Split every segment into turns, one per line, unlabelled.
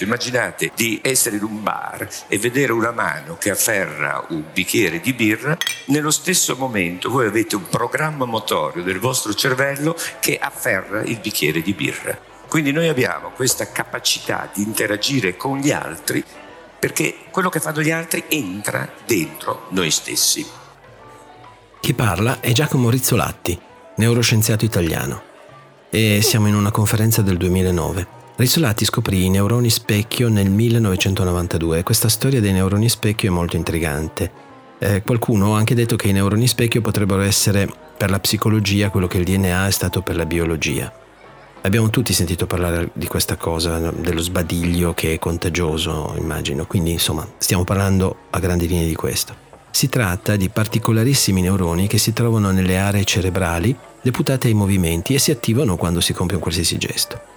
fatto. Immaginate di essere in un bar e vedere una mano che afferra un bicchiere di birra, nello stesso momento voi avete un programma motorio del vostro cervello che afferra il bicchiere di birra. Quindi noi abbiamo questa capacità di interagire con gli altri perché quello che fanno gli altri entra dentro noi stessi.
Chi parla è Giacomo Rizzolatti, neuroscienziato italiano. E siamo in una conferenza del 2009. Rizzolatti scoprì i neuroni specchio nel 1992 e questa storia dei neuroni specchio è molto intrigante. Eh, qualcuno ha anche detto che i neuroni specchio potrebbero essere per la psicologia quello che il DNA è stato per la biologia. Abbiamo tutti sentito parlare di questa cosa, dello sbadiglio che è contagioso, immagino, quindi insomma stiamo parlando a grandi linee di questo. Si tratta di particolarissimi neuroni che si trovano nelle aree cerebrali deputate ai movimenti e si attivano quando si compie un qualsiasi gesto.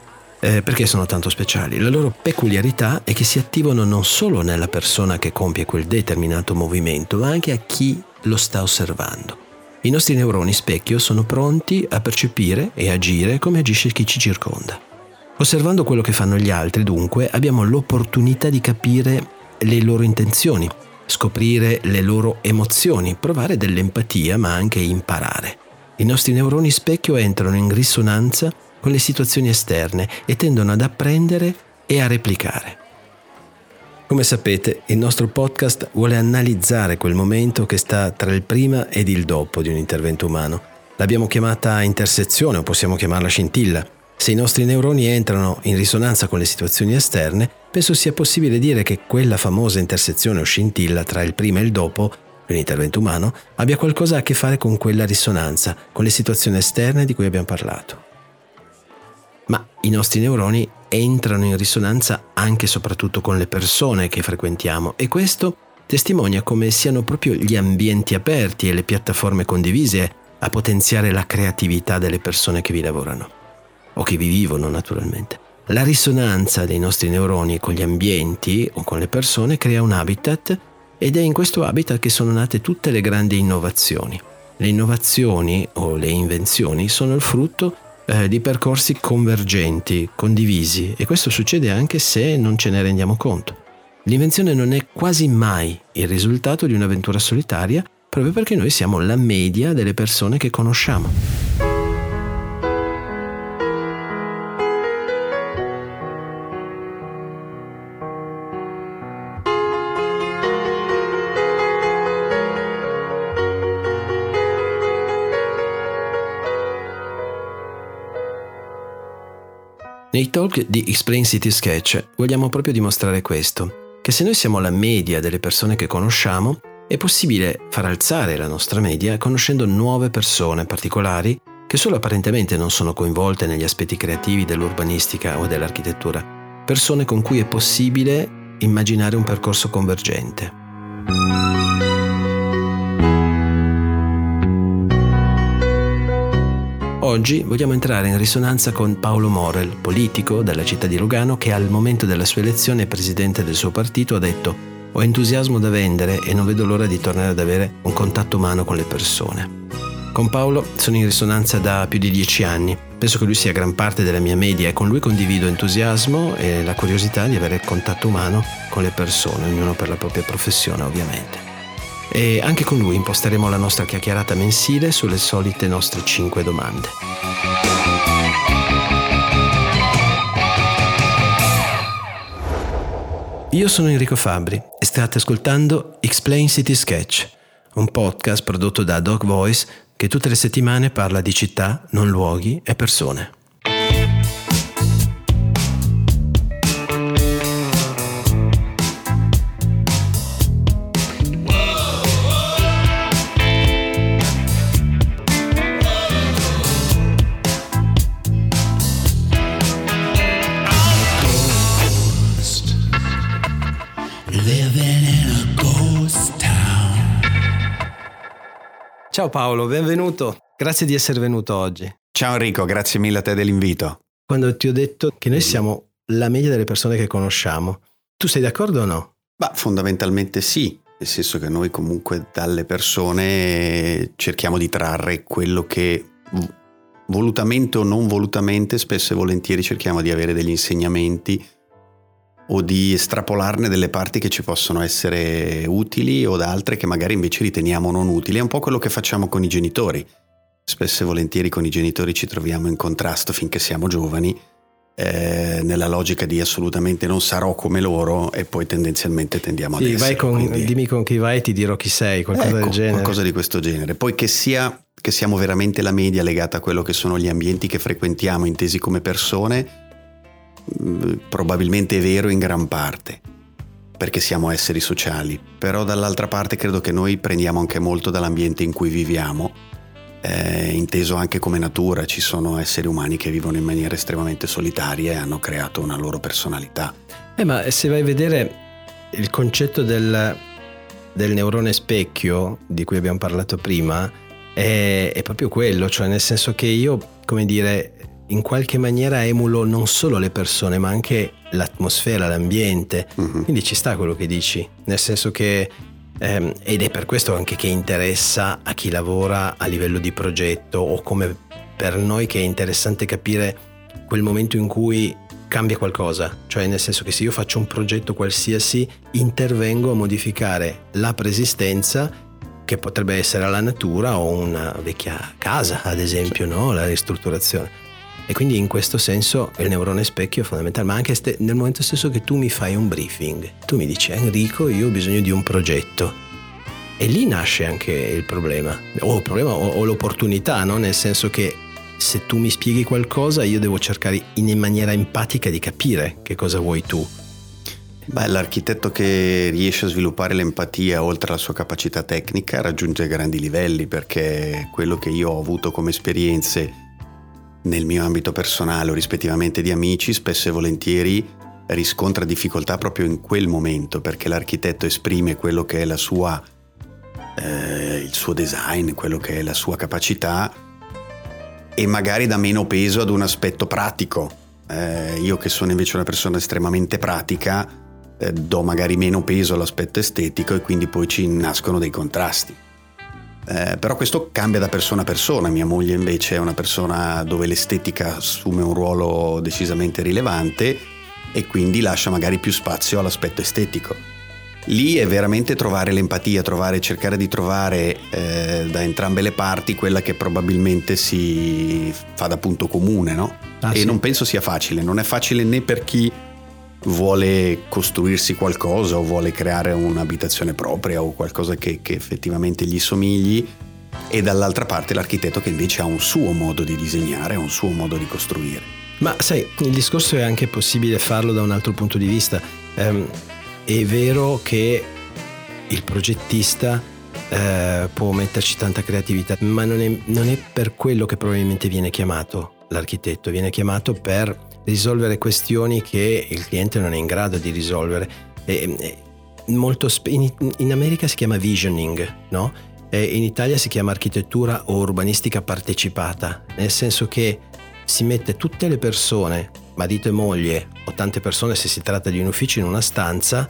Eh, perché sono tanto speciali? La loro peculiarità è che si attivano non solo nella persona che compie quel determinato movimento, ma anche a chi lo sta osservando. I nostri neuroni specchio sono pronti a percepire e agire come agisce chi ci circonda. Osservando quello che fanno gli altri, dunque, abbiamo l'opportunità di capire le loro intenzioni, scoprire le loro emozioni, provare dell'empatia, ma anche imparare. I nostri neuroni specchio entrano in risonanza con le situazioni esterne e tendono ad apprendere e a replicare. Come sapete, il nostro podcast vuole analizzare quel momento che sta tra il prima ed il dopo di un intervento umano. L'abbiamo chiamata intersezione o possiamo chiamarla scintilla. Se i nostri neuroni entrano in risonanza con le situazioni esterne, penso sia possibile dire che quella famosa intersezione o scintilla tra il prima e il dopo di un intervento umano abbia qualcosa a che fare con quella risonanza, con le situazioni esterne di cui abbiamo parlato. Ma i nostri neuroni entrano in risonanza anche e soprattutto con le persone che frequentiamo e questo testimonia come siano proprio gli ambienti aperti e le piattaforme condivise a potenziare la creatività delle persone che vi lavorano o che vi vivono naturalmente. La risonanza dei nostri neuroni con gli ambienti o con le persone crea un habitat ed è in questo habitat che sono nate tutte le grandi innovazioni. Le innovazioni o le invenzioni sono il frutto eh, di percorsi convergenti, condivisi e questo succede anche se non ce ne rendiamo conto. L'invenzione non è quasi mai il risultato di un'avventura solitaria proprio perché noi siamo la media delle persone che conosciamo. Nei talk di Explain City Sketch vogliamo proprio dimostrare questo, che se noi siamo la media delle persone che conosciamo, è possibile far alzare la nostra media conoscendo nuove persone particolari che solo apparentemente non sono coinvolte negli aspetti creativi dell'urbanistica o dell'architettura, persone con cui è possibile immaginare un percorso convergente. Oggi vogliamo entrare in risonanza con Paolo Morel, politico della città di Lugano che al momento della sua elezione presidente del suo partito ha detto ho entusiasmo da vendere e non vedo l'ora di tornare ad avere un contatto umano con le persone. Con Paolo sono in risonanza da più di dieci anni. Penso che lui sia gran parte della mia media e con lui condivido entusiasmo e la curiosità di avere contatto umano con le persone, ognuno per la propria professione ovviamente e anche con lui imposteremo la nostra chiacchierata mensile sulle solite nostre 5 domande. Io sono Enrico Fabri e state ascoltando Explain City Sketch, un podcast prodotto da Dog Voice che tutte le settimane parla di città, non luoghi e persone. Ciao Paolo, benvenuto. Grazie di essere venuto oggi.
Ciao Enrico, grazie mille a te dell'invito.
Quando ti ho detto che noi siamo la media delle persone che conosciamo, tu sei d'accordo o no?
Bah, fondamentalmente sì, nel senso che noi comunque dalle persone cerchiamo di trarre quello che volutamente o non volutamente, spesso e volentieri cerchiamo di avere degli insegnamenti o di estrapolarne delle parti che ci possono essere utili o da altre che magari invece riteniamo non utili. È un po' quello che facciamo con i genitori. Spesso e volentieri con i genitori ci troviamo in contrasto finché siamo giovani, eh, nella logica di assolutamente non sarò come loro e poi tendenzialmente tendiamo sì, ad essere.
Con, quindi... Dimmi con chi vai e ti dirò chi sei, qualcosa ecco, del genere.
Qualcosa di questo genere. Poi che sia che siamo veramente la media legata a quello che sono gli ambienti che frequentiamo intesi come persone, probabilmente è vero in gran parte, perché siamo esseri sociali, però dall'altra parte credo che noi prendiamo anche molto dall'ambiente in cui viviamo, eh, inteso anche come natura, ci sono esseri umani che vivono in maniera estremamente solitaria e hanno creato una loro personalità.
Eh, ma se vai a vedere il concetto del, del neurone specchio di cui abbiamo parlato prima, è, è proprio quello, cioè nel senso che io, come dire, in qualche maniera emulo non solo le persone ma anche l'atmosfera, l'ambiente. Uh-huh. Quindi ci sta quello che dici, nel senso che, ehm, ed è per questo anche che interessa a chi lavora a livello di progetto o come per noi che è interessante capire quel momento in cui cambia qualcosa, cioè nel senso che se io faccio un progetto qualsiasi intervengo a modificare la preesistenza che potrebbe essere la natura o una vecchia casa ad esempio, no? la ristrutturazione. E quindi in questo senso il neurone specchio è fondamentale, ma anche ste- nel momento stesso che tu mi fai un briefing, tu mi dici Enrico io ho bisogno di un progetto. E lì nasce anche il problema, o, il problema, o, o l'opportunità, no? nel senso che se tu mi spieghi qualcosa io devo cercare in maniera empatica di capire che cosa vuoi tu.
Beh, l'architetto che riesce a sviluppare l'empatia oltre alla sua capacità tecnica raggiunge grandi livelli perché quello che io ho avuto come esperienze nel mio ambito personale o rispettivamente di amici, spesso e volentieri riscontra difficoltà proprio in quel momento perché l'architetto esprime quello che è sua, eh, il suo design, quello che è la sua capacità e magari dà meno peso ad un aspetto pratico. Eh, io che sono invece una persona estremamente pratica, eh, do magari meno peso all'aspetto estetico e quindi poi ci nascono dei contrasti. Eh, però questo cambia da persona a persona, mia moglie invece è una persona dove l'estetica assume un ruolo decisamente rilevante e quindi lascia magari più spazio all'aspetto estetico. Lì è veramente trovare l'empatia, trovare, cercare di trovare eh, da entrambe le parti quella che probabilmente si fa da punto comune, no? Ah, e sì. non penso sia facile, non è facile né per chi vuole costruirsi qualcosa o vuole creare un'abitazione propria o qualcosa che, che effettivamente gli somigli e dall'altra parte l'architetto che invece ha un suo modo di disegnare, un suo modo di costruire.
Ma sai, il discorso è anche possibile farlo da un altro punto di vista. Um, è vero che il progettista uh, può metterci tanta creatività, ma non è, non è per quello che probabilmente viene chiamato l'architetto, viene chiamato per risolvere questioni che il cliente non è in grado di risolvere. E, spe- in, in, America si chiama visioning, no? E in Italia si chiama architettura o urbanistica partecipata, nel senso che si mette tutte le persone, marito e moglie o tante persone se si tratta di un ufficio in una stanza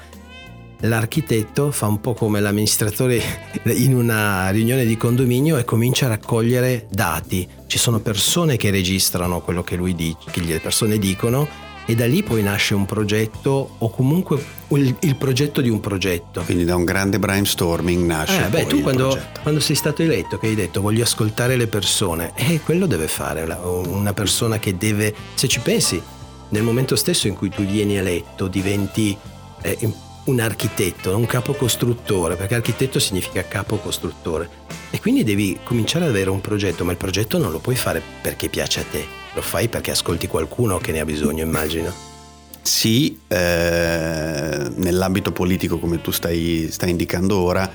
l'architetto fa un po' come l'amministratore in una riunione di condominio e comincia a raccogliere dati. Ci sono persone che registrano quello che lui dice, che le persone dicono e da lì poi nasce un progetto o comunque il, il progetto di un progetto.
Quindi da un grande brainstorming nasce.
Eh, beh, tu quando, quando, sei stato eletto che hai detto voglio ascoltare le persone, e eh, quello deve fare una persona che deve, se ci pensi, nel momento stesso in cui tu vieni eletto diventi eh, un architetto, un capocostruttore, perché architetto significa capocostruttore. E quindi devi cominciare ad avere un progetto, ma il progetto non lo puoi fare perché piace a te, lo fai perché ascolti qualcuno che ne ha bisogno, immagino.
Sì, eh, nell'ambito politico come tu stai, stai indicando ora,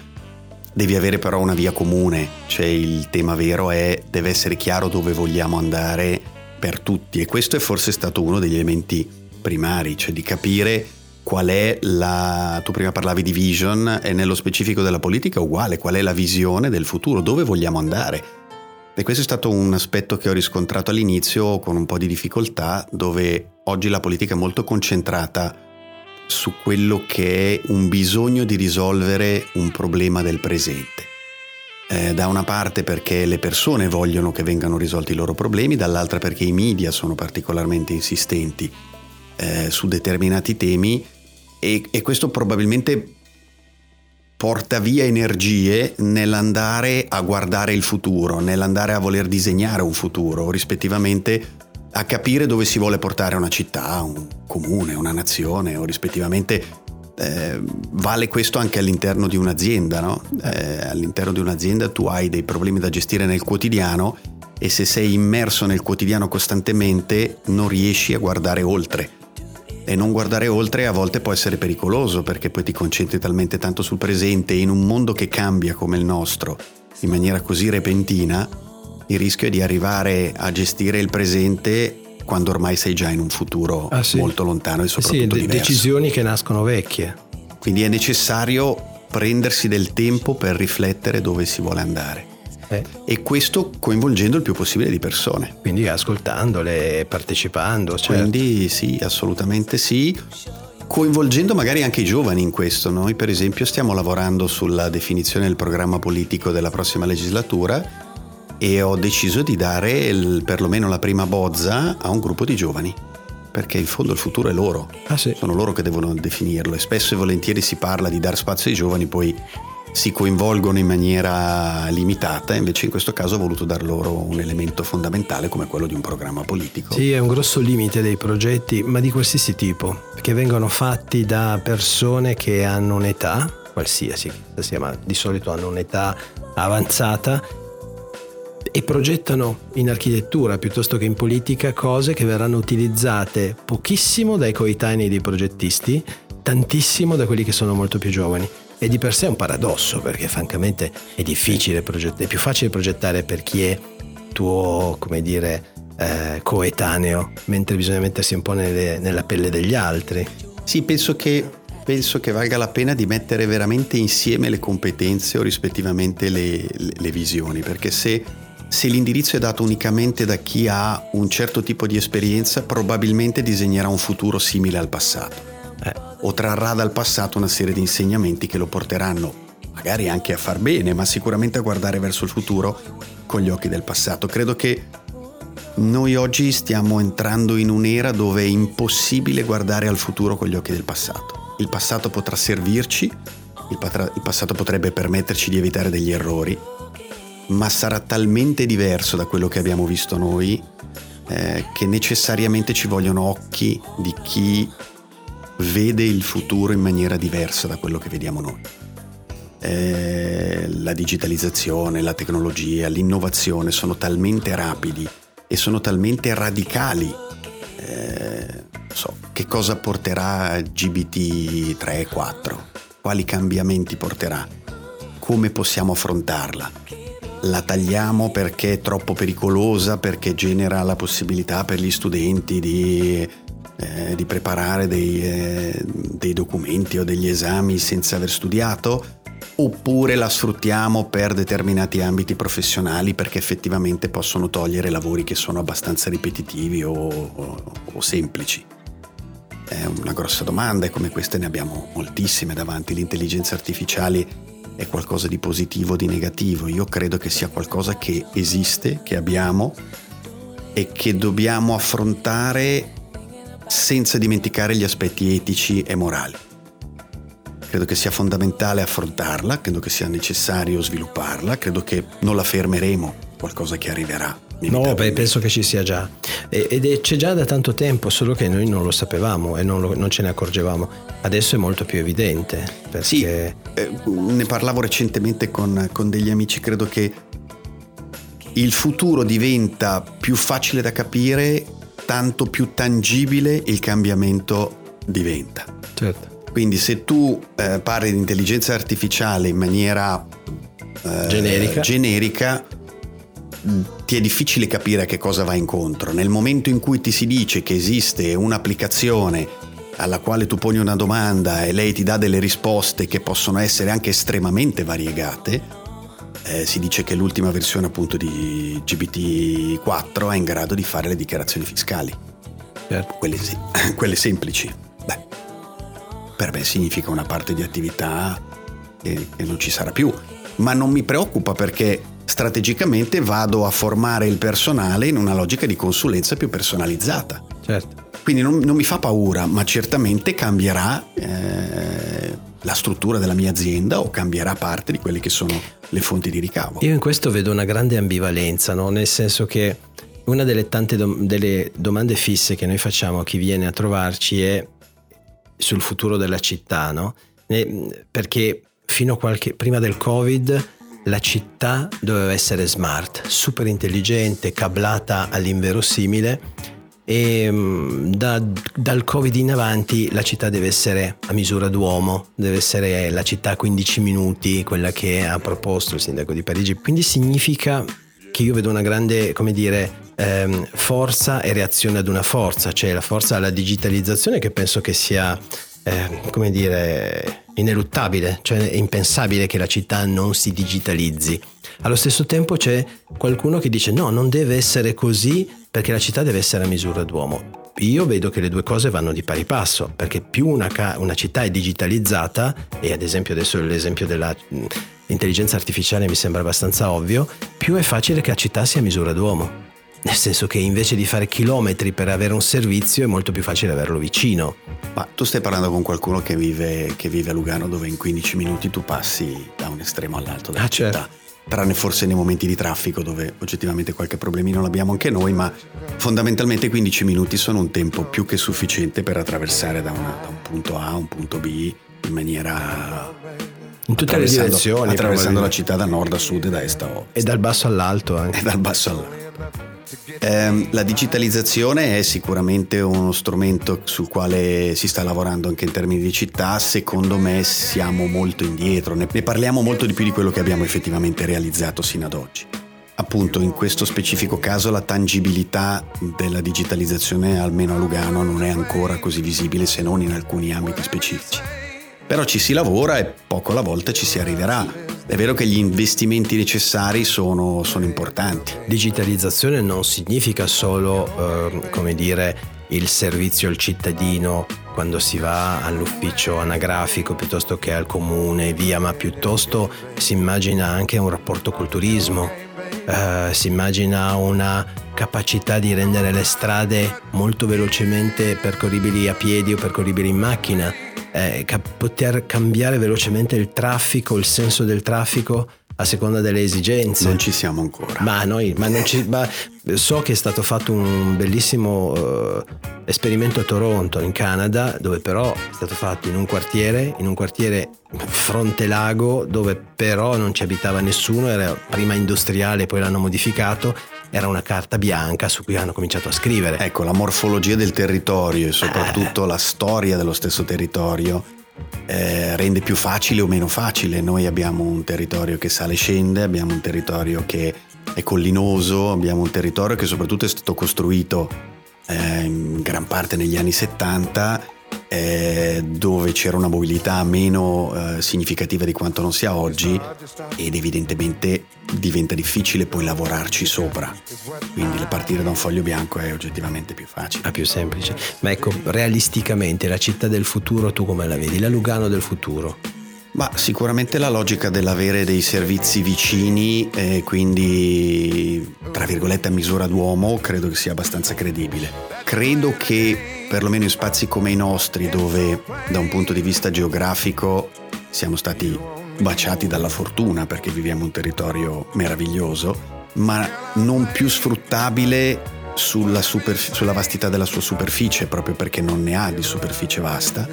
devi avere però una via comune, cioè il tema vero è deve essere chiaro dove vogliamo andare per tutti e questo è forse stato uno degli elementi primari, cioè di capire qual è la... tu prima parlavi di vision e nello specifico della politica uguale, qual è la visione del futuro, dove vogliamo andare. E questo è stato un aspetto che ho riscontrato all'inizio con un po' di difficoltà, dove oggi la politica è molto concentrata su quello che è un bisogno di risolvere un problema del presente. Eh, da una parte perché le persone vogliono che vengano risolti i loro problemi, dall'altra perché i media sono particolarmente insistenti eh, su determinati temi e, e questo probabilmente porta via energie nell'andare a guardare il futuro, nell'andare a voler disegnare un futuro, rispettivamente a capire dove si vuole portare una città, un comune, una nazione o rispettivamente eh, vale questo anche all'interno di un'azienda, no? eh, all'interno di un'azienda tu hai dei problemi da gestire nel quotidiano e se sei immerso nel quotidiano costantemente non riesci a guardare oltre. E non guardare oltre a volte può essere pericoloso perché poi ti concentri talmente tanto sul presente e in un mondo che cambia come il nostro in maniera così repentina, il rischio è di arrivare a gestire il presente quando ormai sei già in un futuro ah, sì. molto lontano e soprattutto
sì,
diverso.
decisioni che nascono vecchie.
Quindi è necessario prendersi del tempo per riflettere dove si vuole andare. Eh. E questo coinvolgendo il più possibile di persone.
Quindi ascoltandole, partecipando.
Certo. Quindi sì, assolutamente sì. Coinvolgendo magari anche i giovani in questo. Noi per esempio stiamo lavorando sulla definizione del programma politico della prossima legislatura e ho deciso di dare il, perlomeno la prima bozza a un gruppo di giovani perché in fondo il futuro è loro
ah, sì.
sono loro che devono definirlo e spesso e volentieri si parla di dar spazio ai giovani poi si coinvolgono in maniera limitata, invece in questo caso ho voluto dar loro un elemento fondamentale come quello di un programma politico.
Sì, è un grosso limite dei progetti, ma di qualsiasi tipo, che vengono fatti da persone che hanno un'età, qualsiasi, sia, ma di solito hanno un'età avanzata e progettano in architettura piuttosto che in politica cose che verranno utilizzate pochissimo dai coetanei dei progettisti, tantissimo da quelli che sono molto più giovani. E di per sé è un paradosso perché francamente è difficile progettare, è più facile progettare per chi è tuo, come dire, eh, coetaneo, mentre bisogna mettersi un po' nelle, nella pelle degli altri.
Sì, penso che, penso che, valga la pena di mettere veramente insieme le competenze o rispettivamente le, le, le visioni, perché se se l'indirizzo è dato unicamente da chi ha un certo tipo di esperienza, probabilmente disegnerà un futuro simile al passato. Eh, o trarrà dal passato una serie di insegnamenti che lo porteranno magari anche a far bene, ma sicuramente a guardare verso il futuro con gli occhi del passato. Credo che noi oggi stiamo entrando in un'era dove è impossibile guardare al futuro con gli occhi del passato. Il passato potrà servirci, il, patra- il passato potrebbe permetterci di evitare degli errori, ma sarà talmente diverso da quello che abbiamo visto noi eh, che necessariamente ci vogliono occhi di chi vede il futuro in maniera diversa da quello che vediamo noi. Eh, la digitalizzazione, la tecnologia, l'innovazione sono talmente rapidi e sono talmente radicali. Eh, so, che cosa porterà GBT 3 e 4? Quali cambiamenti porterà? Come possiamo affrontarla? la tagliamo perché è troppo pericolosa, perché genera la possibilità per gli studenti di, eh, di preparare dei, eh, dei documenti o degli esami senza aver studiato, oppure la sfruttiamo per determinati ambiti professionali perché effettivamente possono togliere lavori che sono abbastanza ripetitivi o, o, o semplici. È una grossa domanda e come queste ne abbiamo moltissime davanti. Le intelligenze artificiali è qualcosa di positivo o di negativo, io credo che sia qualcosa che esiste, che abbiamo e che dobbiamo affrontare senza dimenticare gli aspetti etici e morali. Credo che sia fondamentale affrontarla, credo che sia necessario svilupparla, credo che non la fermeremo, qualcosa che arriverà.
No, beh, penso che ci sia già. Ed è, c'è già da tanto tempo, solo che noi non lo sapevamo e non, lo, non ce ne accorgevamo. Adesso è molto più evidente. Perché...
Sì, eh, ne parlavo recentemente con, con degli amici, credo che il futuro diventa più facile da capire tanto più tangibile il cambiamento diventa.
Certo.
Quindi se tu eh, parli di intelligenza artificiale in maniera
eh, generica,
generica ti è difficile capire a che cosa va incontro. Nel momento in cui ti si dice che esiste un'applicazione alla quale tu poni una domanda e lei ti dà delle risposte che possono essere anche estremamente variegate, eh, si dice che l'ultima versione appunto di GPT-4 è in grado di fare le dichiarazioni fiscali.
Certo.
Quelle, quelle semplici. Beh, per me significa una parte di attività che, che non ci sarà più. Ma non mi preoccupa perché strategicamente vado a formare il personale in una logica di consulenza più personalizzata.
Certo.
Quindi non, non mi fa paura, ma certamente cambierà eh, la struttura della mia azienda o cambierà parte di quelle che sono le fonti di ricavo.
Io in questo vedo una grande ambivalenza, no? nel senso che una delle tante dom- delle domande fisse che noi facciamo a chi viene a trovarci è sul futuro della città, no? perché fino a qualche prima del Covid la città doveva essere smart, super intelligente, cablata all'inverosimile e mm, da, dal Covid in avanti la città deve essere a misura d'uomo, deve essere la città a 15 minuti, quella che ha proposto il sindaco di Parigi. Quindi significa che io vedo una grande, come dire, ehm, forza e reazione ad una forza, cioè la forza alla digitalizzazione che penso che sia, eh, come dire, ineluttabile, cioè è impensabile che la città non si digitalizzi. Allo stesso tempo c'è qualcuno che dice no, non deve essere così perché la città deve essere a misura d'uomo. Io vedo che le due cose vanno di pari passo, perché più una, ca- una città è digitalizzata, e ad esempio adesso l'esempio dell'intelligenza artificiale mi sembra abbastanza ovvio, più è facile che la città sia a misura d'uomo. Nel senso che invece di fare chilometri per avere un servizio è molto più facile averlo vicino.
Ma tu stai parlando con qualcuno che vive, che vive a Lugano dove in 15 minuti tu passi da un estremo all'altro della ah, città. Certo tranne forse nei momenti di traffico dove oggettivamente qualche problemino l'abbiamo anche noi, ma fondamentalmente 15 minuti sono un tempo più che sufficiente per attraversare da, una, da un punto A a un punto B in maniera...
In tutte le direzioni.
Attraversando la città da nord a sud e da est a ovest.
E dal basso all'alto anche.
E dal basso all'alto. Eh, la digitalizzazione è sicuramente uno strumento sul quale si sta lavorando anche in termini di città, secondo me siamo molto indietro, ne, ne parliamo molto di più di quello che abbiamo effettivamente realizzato sino ad oggi. Appunto in questo specifico caso la tangibilità della digitalizzazione, almeno a Lugano, non è ancora così visibile se non in alcuni ambiti specifici. Però ci si lavora e poco alla volta ci si arriverà è vero che gli investimenti necessari sono, sono importanti.
Digitalizzazione non significa solo, eh, come dire, il servizio al cittadino quando si va all'ufficio anagrafico piuttosto che al comune, via, ma piuttosto si immagina anche un rapporto col turismo, eh, si immagina una capacità di rendere le strade molto velocemente percorribili a piedi o percorribili in macchina eh, poter cambiare velocemente il traffico, il senso del traffico a seconda delle esigenze.
Non ci siamo ancora.
Ma noi, ma non ci, ma so che è stato fatto un bellissimo uh, esperimento a Toronto, in Canada, dove però è stato fatto in un quartiere, in un quartiere fronte lago, dove però non ci abitava nessuno, era prima industriale, poi l'hanno modificato era una carta bianca su cui hanno cominciato a scrivere.
Ecco, la morfologia del territorio e soprattutto eh. la storia dello stesso territorio eh, rende più facile o meno facile. Noi abbiamo un territorio che sale e scende, abbiamo un territorio che è collinoso, abbiamo un territorio che soprattutto è stato costruito eh, in gran parte negli anni 70 eh, dove c'era una mobilità meno eh, significativa di quanto non sia oggi ed evidentemente diventa difficile poi lavorarci sopra. Quindi partire da un foglio bianco è oggettivamente più facile.
È più semplice. Ma ecco, realisticamente la città del futuro tu come la vedi? La Lugano del futuro?
Ma sicuramente la logica dell'avere dei servizi vicini e quindi tra virgolette a misura d'uomo credo che sia abbastanza credibile. Credo che perlomeno in spazi come i nostri, dove da un punto di vista geografico siamo stati baciati dalla fortuna perché viviamo un territorio meraviglioso, ma non più sfruttabile sulla, superf- sulla vastità della sua superficie, proprio perché non ne ha di superficie vasta,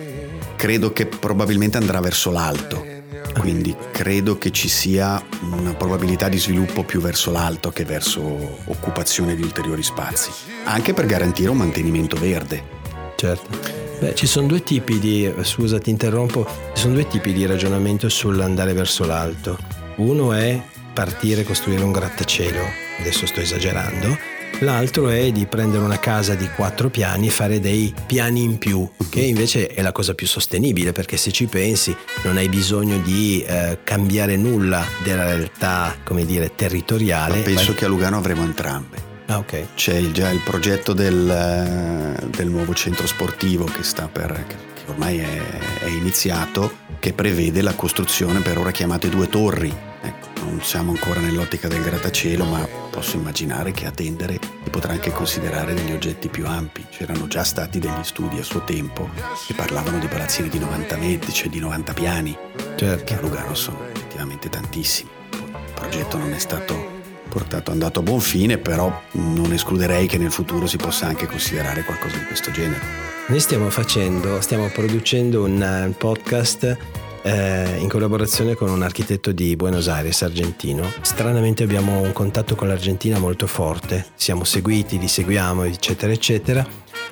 credo che probabilmente andrà verso l'alto. Quindi credo che ci sia una probabilità di sviluppo più verso l'alto che verso occupazione di ulteriori spazi, anche per garantire un mantenimento verde
certo. Beh, ci sono due tipi di, scusa ti interrompo, ci sono due tipi di ragionamento sull'andare verso l'alto. Uno è partire e costruire un grattacielo, adesso sto esagerando, l'altro è di prendere una casa di quattro piani e fare dei piani in più, che invece è la cosa più sostenibile perché se ci pensi non hai bisogno di eh, cambiare nulla della realtà, come dire, territoriale.
Ma penso vai... che a Lugano avremo entrambe.
Ah, okay.
C'è il, già il progetto del, eh, del, nuovo centro sportivo che sta per che ormai è, è, iniziato, che prevede la costruzione per ora chiamate due torri. Ecco, non siamo ancora nell'ottica del grattacielo, ma posso immaginare che a tendere si potrà anche considerare degli oggetti più ampi. C'erano già stati degli studi a suo tempo che parlavano di palazzini di 90 metri, cioè di 90 piani, certo. che a Lugano sono effettivamente tantissimi. Il progetto non è stato portato andato a buon fine, però non escluderei che nel futuro si possa anche considerare qualcosa di questo genere.
Noi stiamo facendo, stiamo producendo un podcast eh, in collaborazione con un architetto di Buenos Aires, argentino. Stranamente abbiamo un contatto con l'Argentina molto forte, siamo seguiti, li seguiamo, eccetera, eccetera.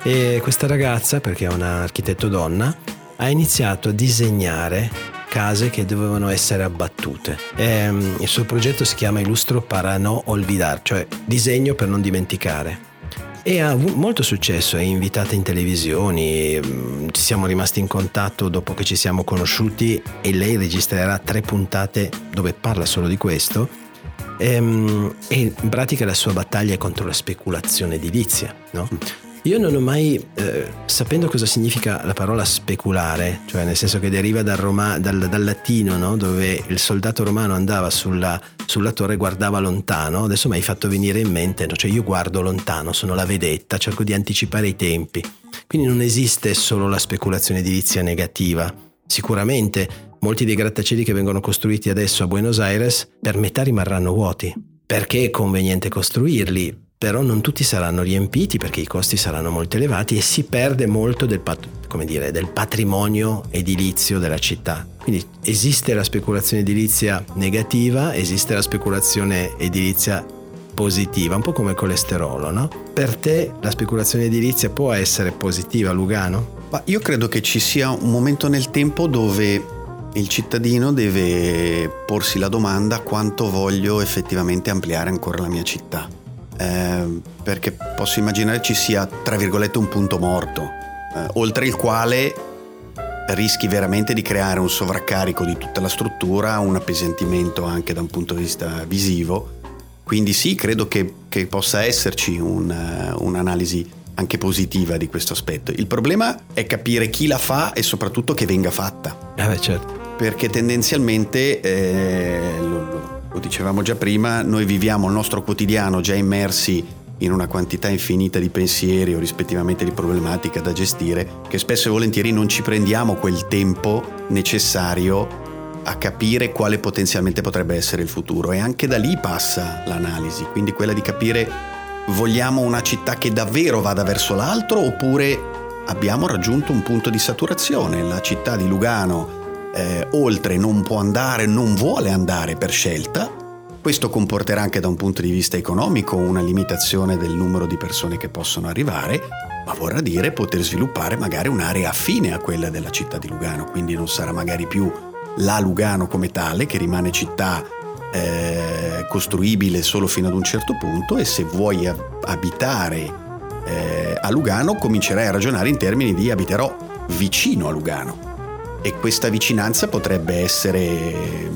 E questa ragazza, perché è un architetto donna, ha iniziato a disegnare case che dovevano essere abbattute. E, ehm, il suo progetto si chiama Illustro para no olvidar, cioè disegno per non dimenticare e ha molto successo, è invitata in televisioni, mm, ci siamo rimasti in contatto dopo che ci siamo conosciuti e lei registrerà tre puntate dove parla solo di questo ehm, e in pratica la sua battaglia è contro la speculazione edilizia, no? Io non ho mai, eh, sapendo cosa significa la parola speculare, cioè nel senso che deriva dal, Roma, dal, dal latino, no? dove il soldato romano andava sulla, sulla, torre e guardava lontano, adesso mi hai fatto venire in mente, no? cioè io guardo lontano, sono la vedetta, cerco di anticipare i tempi. Quindi non esiste solo la speculazione edilizia negativa. Sicuramente molti dei grattacieli che vengono costruiti adesso a Buenos Aires per metà rimarranno vuoti. Perché è conveniente costruirli? Però non tutti saranno riempiti perché i costi saranno molto elevati e si perde molto del, dire, del patrimonio edilizio della città. Quindi esiste la speculazione edilizia negativa, esiste la speculazione edilizia positiva, un po' come il colesterolo, no? Per te la speculazione edilizia può essere positiva, Lugano?
Ma io credo che ci sia un momento nel tempo dove il cittadino deve porsi la domanda quanto voglio effettivamente ampliare ancora la mia città eh, perché posso immaginare ci sia, tra virgolette, un punto morto, eh, oltre il quale rischi veramente di creare un sovraccarico di tutta la struttura, un appesantimento anche da un punto di vista visivo. Quindi sì, credo che, che possa esserci un, uh, un'analisi anche positiva di questo aspetto. Il problema è capire chi la fa e soprattutto che venga fatta.
Eh beh, certo.
Perché tendenzialmente eh, lo, lo dicevamo già prima, noi viviamo il nostro quotidiano già immersi in una quantità infinita di pensieri o rispettivamente di problematiche da gestire, che spesso e volentieri non ci prendiamo quel tempo necessario a capire quale potenzialmente potrebbe essere il futuro. E anche da lì passa l'analisi, quindi quella di capire vogliamo una città che davvero vada verso l'altro oppure abbiamo raggiunto un punto di saturazione, la città di Lugano eh, oltre non può andare, non vuole andare per scelta. Questo comporterà anche da un punto di vista economico una limitazione del numero di persone che possono arrivare, ma vorrà dire poter sviluppare magari un'area affine a quella della città di Lugano, quindi non sarà magari più la Lugano come tale, che rimane città eh, costruibile solo fino ad un certo punto e se vuoi abitare eh, a Lugano comincerai a ragionare in termini di abiterò vicino a Lugano e questa vicinanza potrebbe essere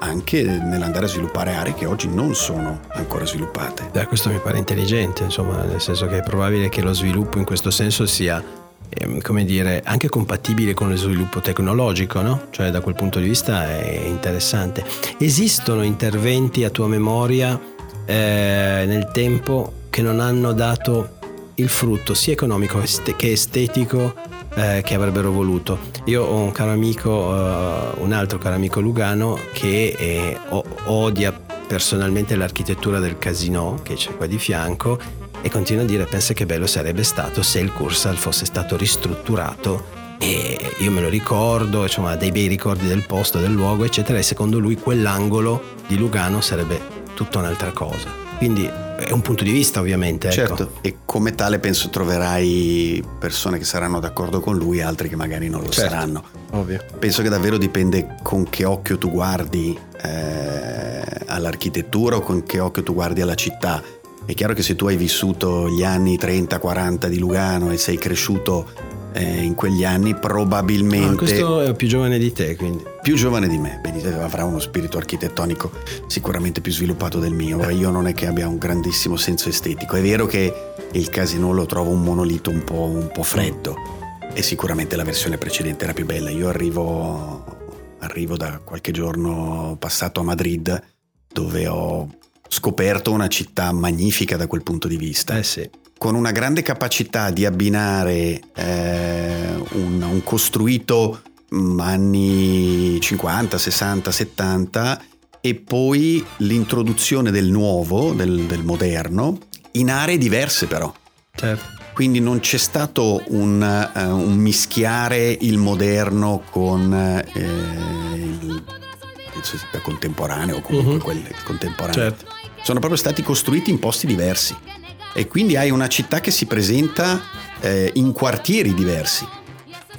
anche nell'andare a sviluppare aree che oggi non sono ancora sviluppate.
Da questo mi pare intelligente, insomma, nel senso che è probabile che lo sviluppo in questo senso sia ehm, come dire, anche compatibile con lo sviluppo tecnologico, no? Cioè da quel punto di vista è interessante. Esistono interventi a tua memoria eh, nel tempo che non hanno dato il frutto sia economico che estetico eh, che avrebbero voluto. Io ho un caro amico, uh, un altro caro amico Lugano che eh, odia personalmente l'architettura del casino che c'è qua di fianco e continua a dire pensa che bello sarebbe stato se il Cursal fosse stato ristrutturato e io me lo ricordo, insomma dei bei ricordi del posto, del luogo eccetera e secondo lui quell'angolo di Lugano sarebbe tutta un'altra cosa. Quindi è un punto di vista ovviamente. Ecco.
Certo, e come tale penso troverai persone che saranno d'accordo con lui e altri che magari non lo certo, saranno.
Ovvio.
Penso che davvero dipende con che occhio tu guardi eh, all'architettura o con che occhio tu guardi alla città. È chiaro che se tu hai vissuto gli anni 30-40 di Lugano e sei cresciuto eh, in quegli anni probabilmente... Ah,
questo è più giovane di te quindi.
Più giovane di me, Benito avrà uno spirito architettonico sicuramente più sviluppato del mio, ma io non è che abbia un grandissimo senso estetico. È vero che il casino lo trovo un monolito un po', un po freddo e sicuramente la versione precedente era più bella. Io arrivo, arrivo da qualche giorno passato a Madrid dove ho scoperto una città magnifica da quel punto di vista.
Eh sì.
Con una grande capacità di abbinare eh, un, un, costruito mm, anni 50, 60, 70 e poi l'introduzione del nuovo, del, del moderno, in aree diverse però.
Certo.
Quindi non c'è stato un, uh, un mischiare il moderno con uh, il penso sia contemporaneo o comunque uh-huh. quel contemporaneo.
Certo.
Sono proprio stati costruiti in posti diversi e quindi hai una città che si presenta eh, in quartieri diversi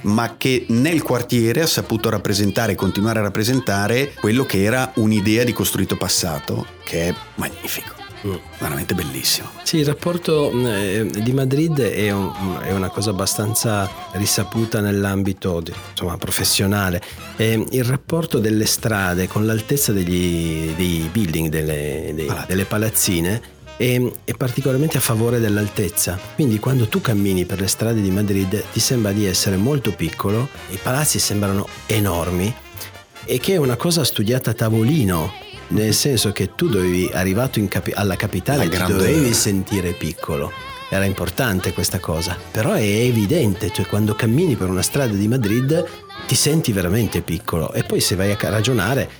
ma che nel quartiere ha saputo rappresentare e continuare a rappresentare quello che era un'idea di costruito passato, che è magnifico. Mm. Veramente bellissimo.
Sì, il rapporto eh, di Madrid è, un, è, una cosa abbastanza risaputa nell'ambito di, insomma, professionale. E il rapporto delle strade con l'altezza degli, dei building, delle, dei, delle palazzine, è, è, particolarmente a favore dell'altezza. Quindi quando tu cammini per le strade di Madrid ti sembra di essere molto piccolo, i palazzi sembrano enormi e che è una cosa studiata a tavolino nel senso che tu dovevi, arrivato capi- alla capitale, ti dovevi sentire piccolo. Era importante questa cosa, però è evidente, cioè quando cammini per una strada di Madrid ti senti veramente piccolo e poi se vai a ragionare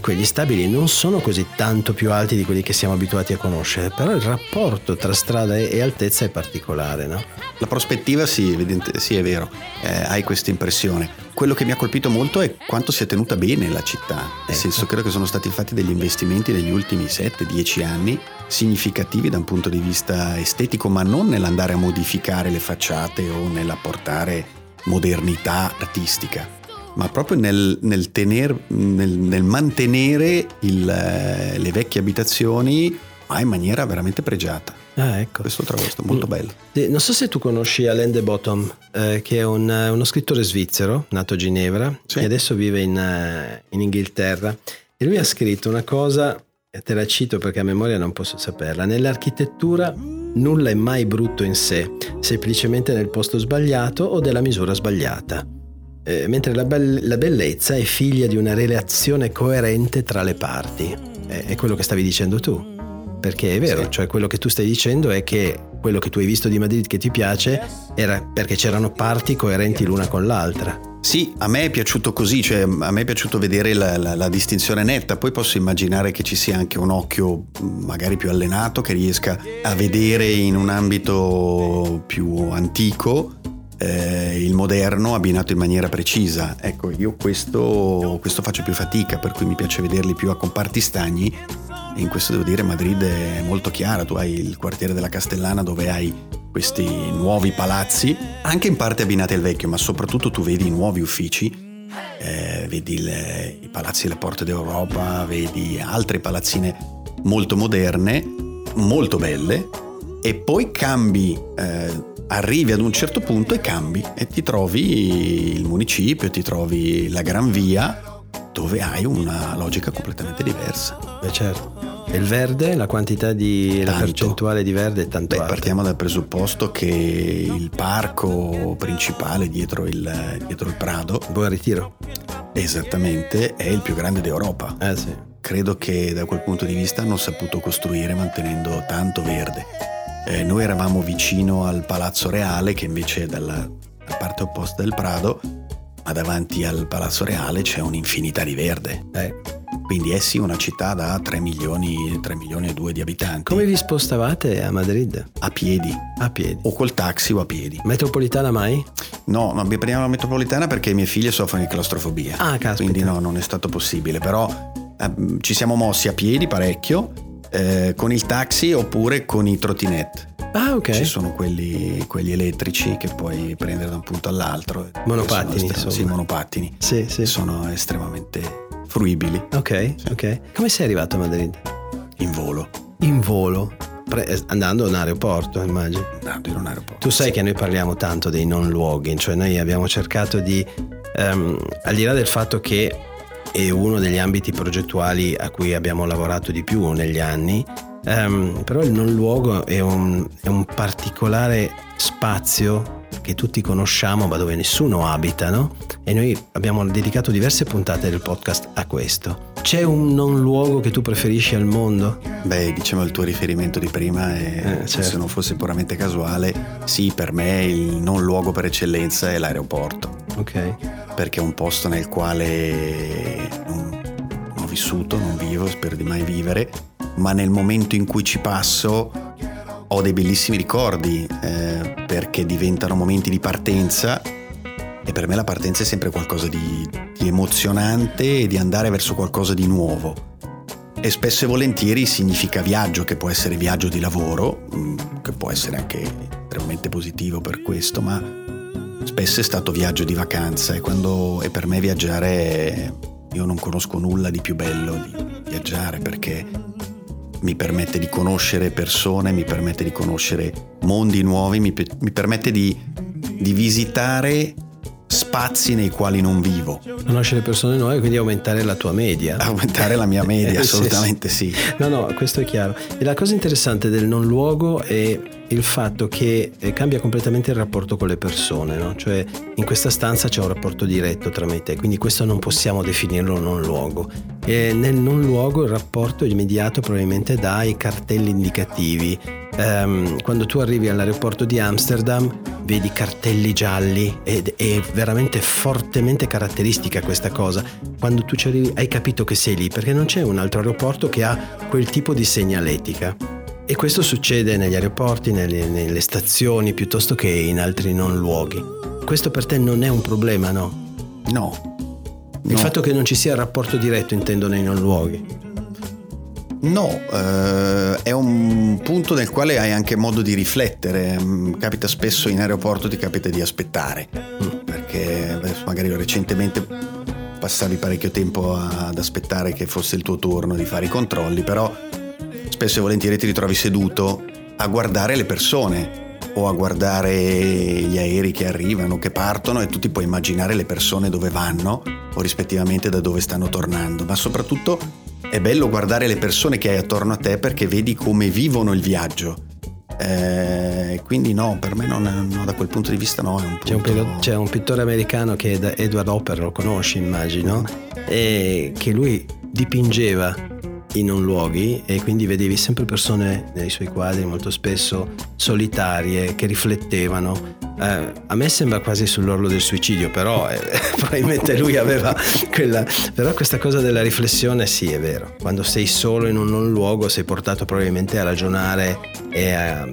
quegli stabili non sono così tanto più alti di quelli che siamo abituati a conoscere, però il rapporto tra strada e altezza è particolare, no?
La prospettiva sì, evidente, sì è vero, eh, hai questa impressione. Quello che mi ha colpito molto è quanto si è tenuta bene la città, nel ecco. senso credo che sono stati fatti degli investimenti negli ultimi 7-10 anni significativi da un punto di vista estetico, ma non nell'andare a modificare le facciate o nell'apportare modernità artistica ma proprio nel, nel, tener, nel, nel mantenere il, eh, le vecchie abitazioni ma in maniera veramente pregiata.
Ah, ecco.
Questo trovo molto bello.
Non so se tu conosci Alain de Bottom, eh, che è un, uno scrittore svizzero, nato a Ginevra, sì. e adesso vive in, uh, in, Inghilterra. E lui ha scritto una cosa, te la cito perché a memoria non posso saperla. Nell'architettura nulla è mai brutto in sé, semplicemente nel posto sbagliato o della misura sbagliata eh, mentre la, be- la, bellezza è figlia di una relazione coerente tra le parti. È, è quello che stavi dicendo tu. Perché è vero, sì. cioè quello che tu stai dicendo è che quello che tu hai visto di Madrid che ti piace era perché c'erano parti coerenti l'una con l'altra.
Sì, a me è piaciuto così, cioè a me è piaciuto vedere la, la, la, distinzione netta, poi posso immaginare che ci sia anche un occhio magari più allenato che riesca a vedere in un ambito più antico eh, il moderno abbinato in maniera precisa. Ecco, io questo, questo faccio più fatica, per cui mi piace vederli più a comparti stagni. E in questo devo dire Madrid è molto chiara, tu hai il quartiere della Castellana dove hai questi nuovi palazzi, anche in parte abbinati al vecchio, ma soprattutto tu vedi i nuovi uffici, eh, vedi le, i palazzi delle Porte d'Europa, vedi altre palazzine molto moderne, molto belle, e poi cambi eh, arrivi ad un certo punto e cambi e ti trovi il municipio, ti trovi la Gran Via dove hai una logica completamente diversa.
Beh certo. E il verde, la quantità di tanto. la percentuale di verde è tanto
Beh,
alta.
Partiamo dal presupposto che il parco principale dietro il, dietro il Prado,
Buon ritiro.
Esattamente, è il più grande d'Europa.
Eh sì.
Credo che da quel punto di vista hanno saputo costruire mantenendo tanto verde. Eh, noi eravamo vicino al Palazzo Reale che invece è dalla, parte opposta del Prado, ma davanti al Palazzo Reale c'è un'infinità di verde. Eh. Quindi è sì una città da 3 milioni, 3 milioni e 2 di abitanti.
Come vi spostavate a Madrid?
A piedi.
A piedi.
O col taxi o a piedi.
Metropolitana mai?
No, non prendiamo la metropolitana perché i miei figli soffrono di claustrofobia.
Ah, caspita.
Quindi no, non è stato possibile. Però eh, ci siamo mossi a piedi parecchio eh, con il taxi oppure con i trottinette.
Ah, ok.
Ci sono quelli, quelli, elettrici che puoi prendere da un punto all'altro.
Monopattini,
estrem- Sì, monopattini.
Sì, sì.
Sono estremamente fruibili.
Ok, sì. ok. Come sei arrivato a Madrid?
In volo.
In volo? Pre- andando in aeroporto, immagino.
Andando in un aeroporto.
Tu sai sì. che noi parliamo tanto dei non luoghi, cioè noi abbiamo cercato di, um, al di là del fatto che è uno degli ambiti progettuali a cui abbiamo lavorato di più negli anni, um, però il non luogo è un, è un particolare spazio che tutti conosciamo ma dove nessuno abita, no? E noi abbiamo dedicato diverse puntate del podcast a questo. C'è un non luogo che tu preferisci al mondo?
Beh, diciamo il tuo riferimento di prima, è, eh, certo. se non fosse puramente casuale, sì, per me il non luogo per eccellenza è l'aeroporto.
Ok.
Perché è un posto nel quale non, ho vissuto, non vivo, spero di mai vivere, ma nel momento in cui ci passo ho dei bellissimi ricordi eh, perché diventano momenti di partenza e per me la partenza è sempre qualcosa di, di emozionante e di andare verso qualcosa di nuovo. E spesso e volentieri significa viaggio, che può essere viaggio di lavoro, mm, che può essere anche estremamente positivo per questo, ma spesso è stato viaggio di vacanza e, quando, e per me viaggiare, io non conosco nulla di più bello di viaggiare perché mi permette di conoscere persone, mi permette di conoscere mondi nuovi, mi, mi permette di, di visitare spazi nei quali non vivo.
Conoscere persone nuove, quindi aumentare la tua media.
Aumentare la mia media, assolutamente sì, sì.
No, no, questo è chiaro. E la cosa interessante del non luogo è il fatto che eh, cambia completamente il rapporto con le persone, no? cioè in questa stanza c'è un rapporto diretto tra me e te, quindi questo non possiamo definirlo non luogo. E nel non luogo il rapporto è immediato probabilmente dai cartelli indicativi. Um, quando tu arrivi all'aeroporto di Amsterdam vedi cartelli gialli ed è veramente fortemente caratteristica questa cosa. Quando tu ci arrivi hai capito che sei lì perché non c'è un altro aeroporto che ha quel tipo di segnaletica. E questo succede negli aeroporti, nelle, nelle stazioni, piuttosto che in altri non luoghi. Questo per te non è un problema, no?
No.
Il no. fatto che non ci sia rapporto diretto, intendo, nei non luoghi.
No, eh, è un punto nel quale hai anche modo di riflettere. Mm, capita spesso in aeroporto, ti capita di aspettare, mm. perché magari recentemente passavi parecchio tempo ad aspettare che fosse il tuo turno di fare i controlli, però spesso e volentieri ti ritrovi seduto a guardare le persone o a guardare gli aerei che arrivano, che partono e tu ti puoi immaginare le persone dove vanno o rispettivamente da dove stanno tornando, ma soprattutto è bello guardare le persone che hai attorno a te perché vedi come vivono il viaggio. Eh, quindi no, per me non no, da quel punto di vista no. Un
c'è, un pilot, c'è, un pittore americano che è Edward Hopper, lo conosci immagino, e che lui dipingeva in non luoghi e quindi vedevi sempre persone nei suoi quadri molto spesso solitarie che riflettevano. Eh, a me sembra quasi sull'orlo del suicidio, però eh, probabilmente lui aveva quella... Però questa cosa della riflessione sì, è vero. Quando sei solo in un non luogo sei portato probabilmente a ragionare e a,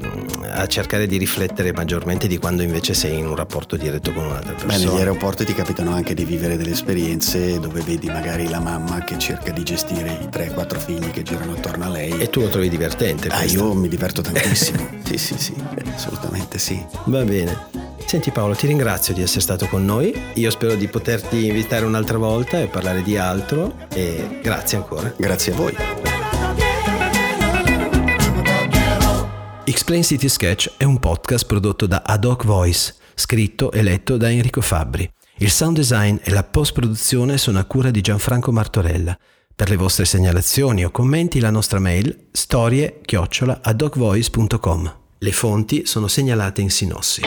a cercare di riflettere maggiormente di quando invece sei in un rapporto diretto con un'altra persona.
Beh, negli aeroporti ti capitano anche di vivere delle esperienze dove vedi magari la mamma che cerca di gestire i 3-4 figli che girano attorno a lei.
E tu lo trovi divertente?
Ah, io mi diverto tantissimo. sì, sì, sì, assolutamente sì.
Va bene. Senti Paolo, ti ringrazio di essere stato con noi. Io spero di poterti invitare un'altra volta e parlare di altro e grazie ancora.
Grazie a voi.
Explain City Sketch è un podcast prodotto da Ad Hoc Voice, scritto e letto da Enrico Fabbri. Il sound design e la post-produzione sono a cura di Gianfranco Martorella. Per le vostre segnalazioni o commenti la nostra mail storie-adocvoice.com. Le fonti sono segnalate in sinossi.